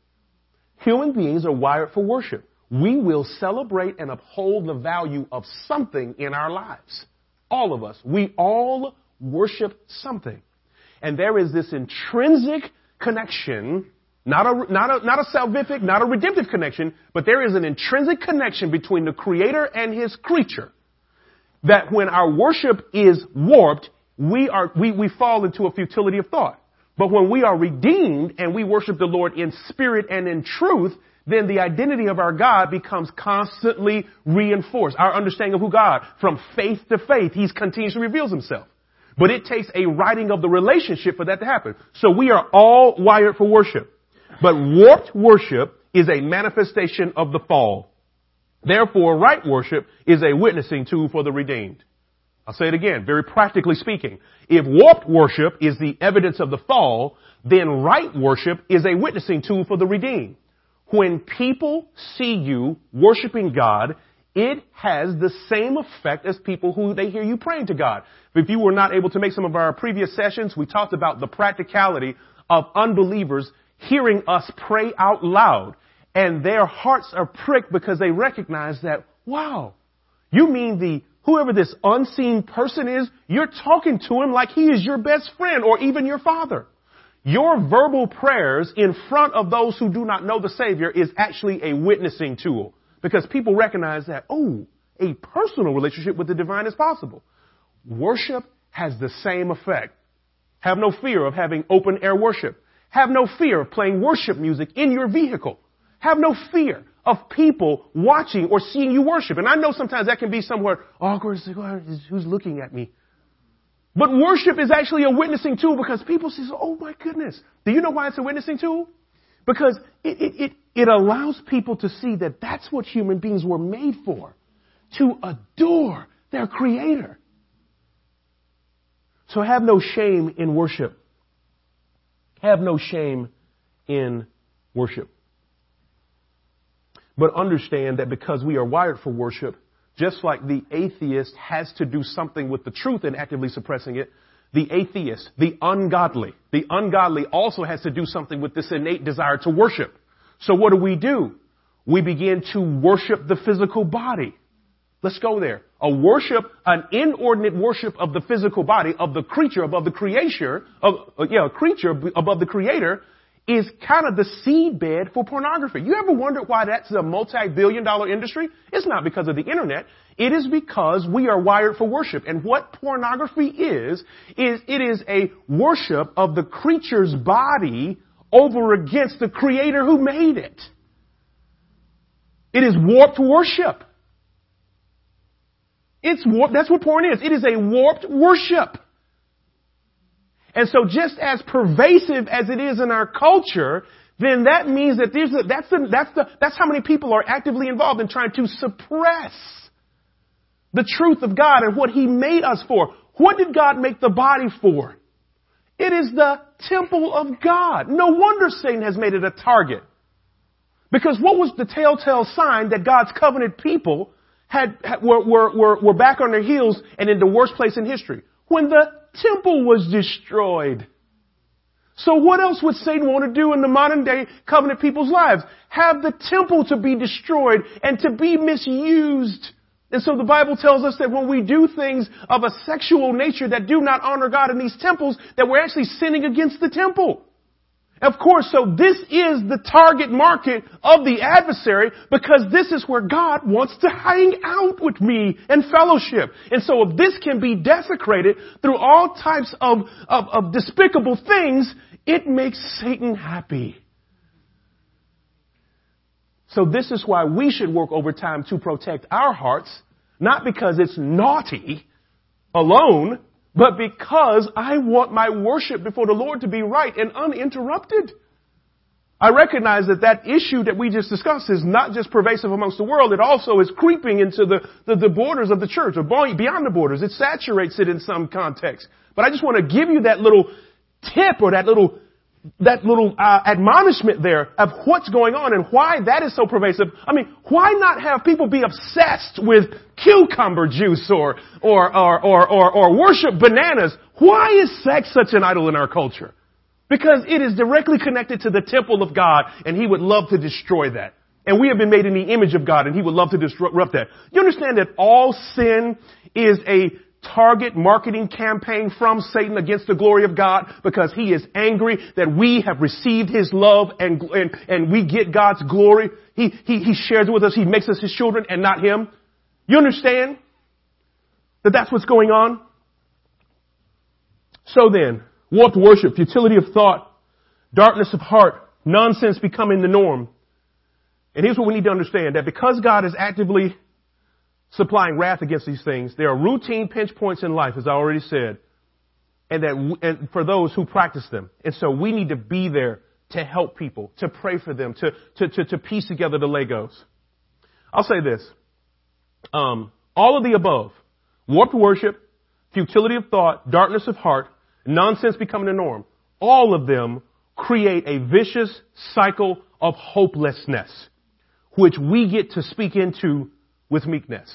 Human beings are wired for worship. We will celebrate and uphold the value of something in our lives. All of us. We all worship something. And there is this intrinsic connection, not a, not a, not a salvific, not a redemptive connection, but there is an intrinsic connection between the creator and his creature. That when our worship is warped, we are, we, we fall into a futility of thought. But when we are redeemed and we worship the Lord in spirit and in truth, then the identity of our God becomes constantly reinforced. Our understanding of who God, from faith to faith, He continuously reveals Himself. But it takes a righting of the relationship for that to happen. So we are all wired for worship. But warped worship is a manifestation of the fall. Therefore, right worship is a witnessing tool for the redeemed. I'll say it again, very practically speaking. If warped worship is the evidence of the fall, then right worship is a witnessing tool for the redeemed. When people see you worshiping God, it has the same effect as people who they hear you praying to God. If you were not able to make some of our previous sessions, we talked about the practicality of unbelievers hearing us pray out loud and their hearts are pricked because they recognize that, wow, you mean the whoever this unseen person is, you're talking to him like he is your best friend or even your father. Your verbal prayers in front of those who do not know the Savior is actually a witnessing tool because people recognize that, oh, a personal relationship with the divine is possible. Worship has the same effect. Have no fear of having open air worship. Have no fear of playing worship music in your vehicle. Have no fear of people watching or seeing you worship. And I know sometimes that can be somewhere awkward. Who's looking at me? But worship is actually a witnessing tool because people say, oh my goodness. Do you know why it's a witnessing tool? Because it, it, it, it allows people to see that that's what human beings were made for. To adore their creator. So have no shame in worship. Have no shame in worship. But understand that because we are wired for worship, just like the atheist has to do something with the truth and actively suppressing it, the atheist, the ungodly, the ungodly also has to do something with this innate desire to worship. So what do we do? We begin to worship the physical body. Let's go there. A worship, an inordinate worship of the physical body, of the creature above the creator, of, uh, yeah, a creature above the creator is kind of the seedbed for pornography. You ever wondered why that's a multi-billion dollar industry? It's not because of the internet. It is because we are wired for worship. And what pornography is, is it is a worship of the creature's body over against the creator who made it. It is warped worship. It's warped. That's what porn is. It is a warped worship. And so just as pervasive as it is in our culture, then that means that there's a, that's the, that's the, that's how many people are actively involved in trying to suppress the truth of God and what He made us for. What did God make the body for? It is the temple of God. No wonder Satan has made it a target. Because what was the telltale sign that God's covenant people had, were, were, were, were back on their heels and in the worst place in history? When the temple was destroyed. So what else would Satan want to do in the modern day covenant people's lives? Have the temple to be destroyed and to be misused. And so the Bible tells us that when we do things of a sexual nature that do not honor God in these temples, that we're actually sinning against the temple. Of course, so this is the target market of the adversary because this is where God wants to hang out with me and fellowship. And so if this can be desecrated through all types of, of, of despicable things, it makes Satan happy. So this is why we should work overtime to protect our hearts, not because it's naughty alone, but because I want my worship before the Lord to be right and uninterrupted. I recognize that that issue that we just discussed is not just pervasive amongst the world, it also is creeping into the, the, the borders of the church or beyond the borders. It saturates it in some context. But I just want to give you that little tip or that little that little uh, admonishment there of what's going on and why that is so pervasive. I mean, why not have people be obsessed with cucumber juice or or or or or, or worship bananas? Why is sex such an idol in our culture? Because it is directly connected to the temple of God, and He would love to destroy that. And we have been made in the image of God, and He would love to disrupt that. You understand that all sin is a target marketing campaign from Satan against the glory of God because he is angry that we have received his love and, and, and we get God's glory. He, he, he shares it with us. He makes us his children and not him. You understand that that's what's going on? So then, warped worship, futility of thought, darkness of heart, nonsense becoming the norm. And here's what we need to understand that because God is actively supplying wrath against these things. There are routine pinch points in life, as I already said, and that and for those who practice them. And so we need to be there to help people, to pray for them, to to to, to piece together the Legos. I'll say this. Um, all of the above, warped worship, futility of thought, darkness of heart, nonsense becoming the norm, all of them create a vicious cycle of hopelessness, which we get to speak into with meekness.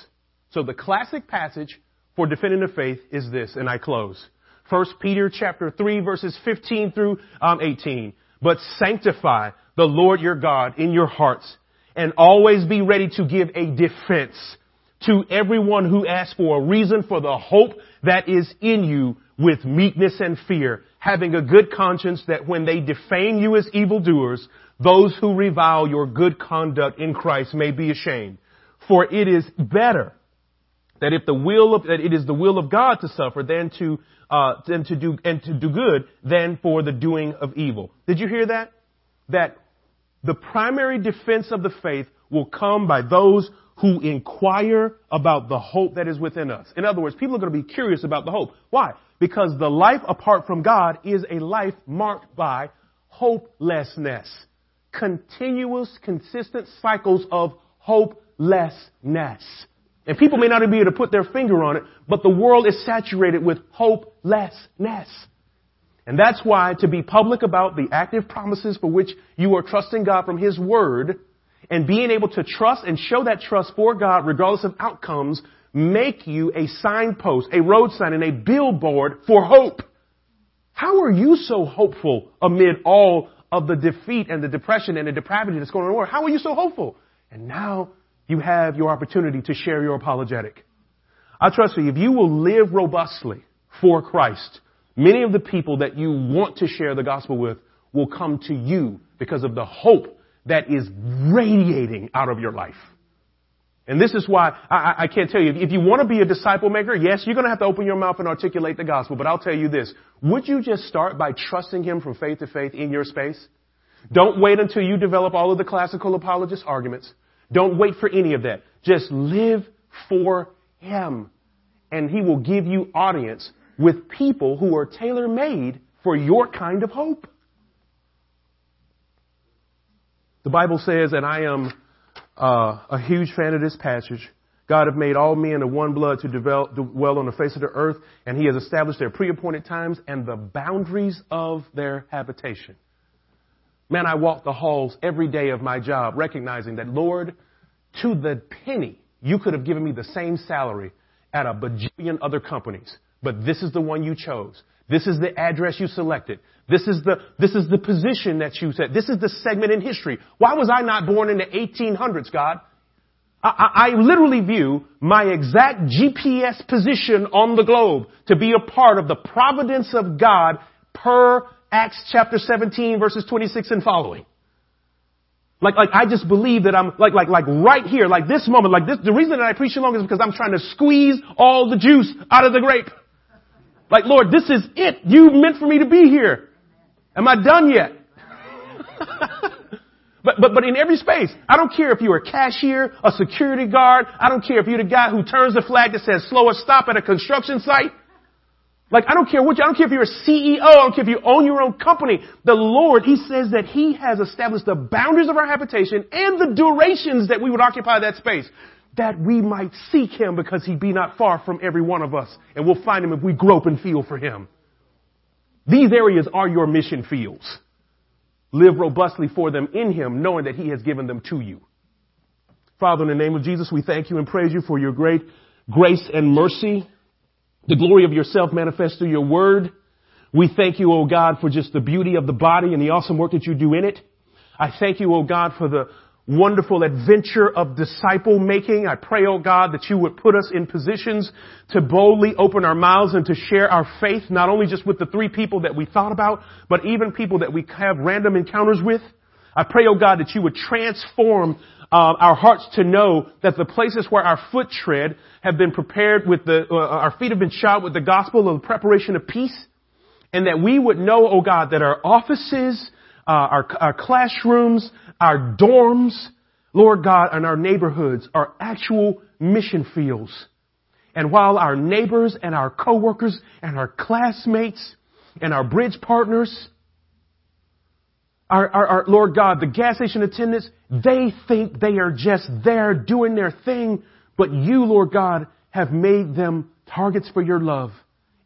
So the classic passage for defending the faith is this, and I close. First Peter chapter 3 verses 15 through um, 18. But sanctify the Lord your God in your hearts and always be ready to give a defense to everyone who asks for a reason for the hope that is in you with meekness and fear, having a good conscience that when they defame you as evildoers, those who revile your good conduct in Christ may be ashamed. For it is better that if the will of, that it is the will of God to suffer than to, uh, than to do, and to do good than for the doing of evil. Did you hear that? That the primary defense of the faith will come by those who inquire about the hope that is within us. In other words, people are going to be curious about the hope. Why? Because the life apart from God is a life marked by hopelessness. Continuous, consistent cycles of hopelessness. And people may not be able to put their finger on it, but the world is saturated with hopelessness. And that's why to be public about the active promises for which you are trusting God from His Word and being able to trust and show that trust for God regardless of outcomes make you a signpost, a road sign, and a billboard for hope. How are you so hopeful amid all of the defeat and the depression and the depravity that's going on in the world? How are you so hopeful? And now you have your opportunity to share your apologetic. I trust you, if you will live robustly for Christ, many of the people that you want to share the gospel with will come to you because of the hope that is radiating out of your life. And this is why I, I, can't tell you, if you want to be a disciple maker, yes, you're going to have to open your mouth and articulate the gospel, but I'll tell you this. Would you just start by trusting Him from faith to faith in your space? Don't wait until you develop all of the classical apologist arguments. Don't wait for any of that. Just live for Him. And He will give you audience with people who are tailor made for your kind of hope. The Bible says, and I am uh, a huge fan of this passage. God have made all men of one blood to develop, dwell on the face of the earth, and He has established their pre-appointed times and the boundaries of their habitation. Man, I walk the halls every day of my job recognizing that, Lord, to the penny, you could have given me the same salary at a bajillion other companies, but this is the one you chose. This is the address you selected. This is the, this is the position that you said. This is the segment in history. Why was I not born in the 1800s, God? I, I, I literally view my exact GPS position on the globe to be a part of the providence of God per Acts chapter 17 verses 26 and following. Like, like I just believe that I'm like, like, like right here, like this moment, like this, the reason that I preach so long is because I'm trying to squeeze all the juice out of the grape. Like, Lord, this is it. You meant for me to be here. Am I done yet? but, but, but in every space, I don't care if you're a cashier, a security guard. I don't care if you're the guy who turns the flag that says slow or stop at a construction site. Like, I don't care what you, I don't care if you're a CEO, I don't care if you own your own company. The Lord, He says that He has established the boundaries of our habitation and the durations that we would occupy that space. That we might seek Him because He be not far from every one of us. And we'll find Him if we grope and feel for Him. These areas are your mission fields. Live robustly for them in Him, knowing that He has given them to you. Father, in the name of Jesus, we thank you and praise you for your great grace and mercy the glory of yourself manifest through your word. We thank you, O God, for just the beauty of the body and the awesome work that you do in it. I thank you, O God, for the wonderful adventure of disciple making. I pray, oh God, that you would put us in positions to boldly open our mouths and to share our faith, not only just with the three people that we thought about, but even people that we have random encounters with. I pray, oh God, that you would transform uh, our hearts to know that the places where our foot tread have been prepared with the, uh, our feet have been shod with the gospel of the preparation of peace, and that we would know, oh God, that our offices, uh, our, our classrooms, our dorms, Lord God, and our neighborhoods are actual mission fields. And while our neighbors and our coworkers and our classmates and our bridge partners our, our, our, Lord God, the gas station attendants, they think they are just there doing their thing, but you, Lord God, have made them targets for your love.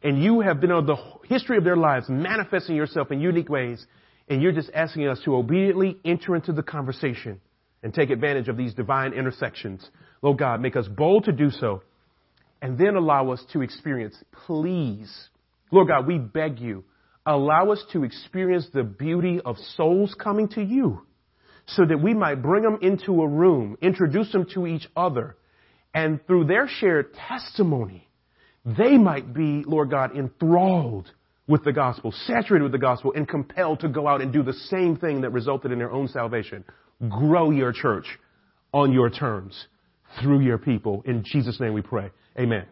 And you have been on the history of their lives manifesting yourself in unique ways. And you're just asking us to obediently enter into the conversation and take advantage of these divine intersections. Lord God, make us bold to do so and then allow us to experience, please. Lord God, we beg you, allow us to experience the beauty of souls coming to you so that we might bring them into a room, introduce them to each other, and through their shared testimony, they might be, Lord God, enthralled with the gospel, saturated with the gospel, and compelled to go out and do the same thing that resulted in their own salvation. Grow your church on your terms through your people. In Jesus' name we pray. Amen.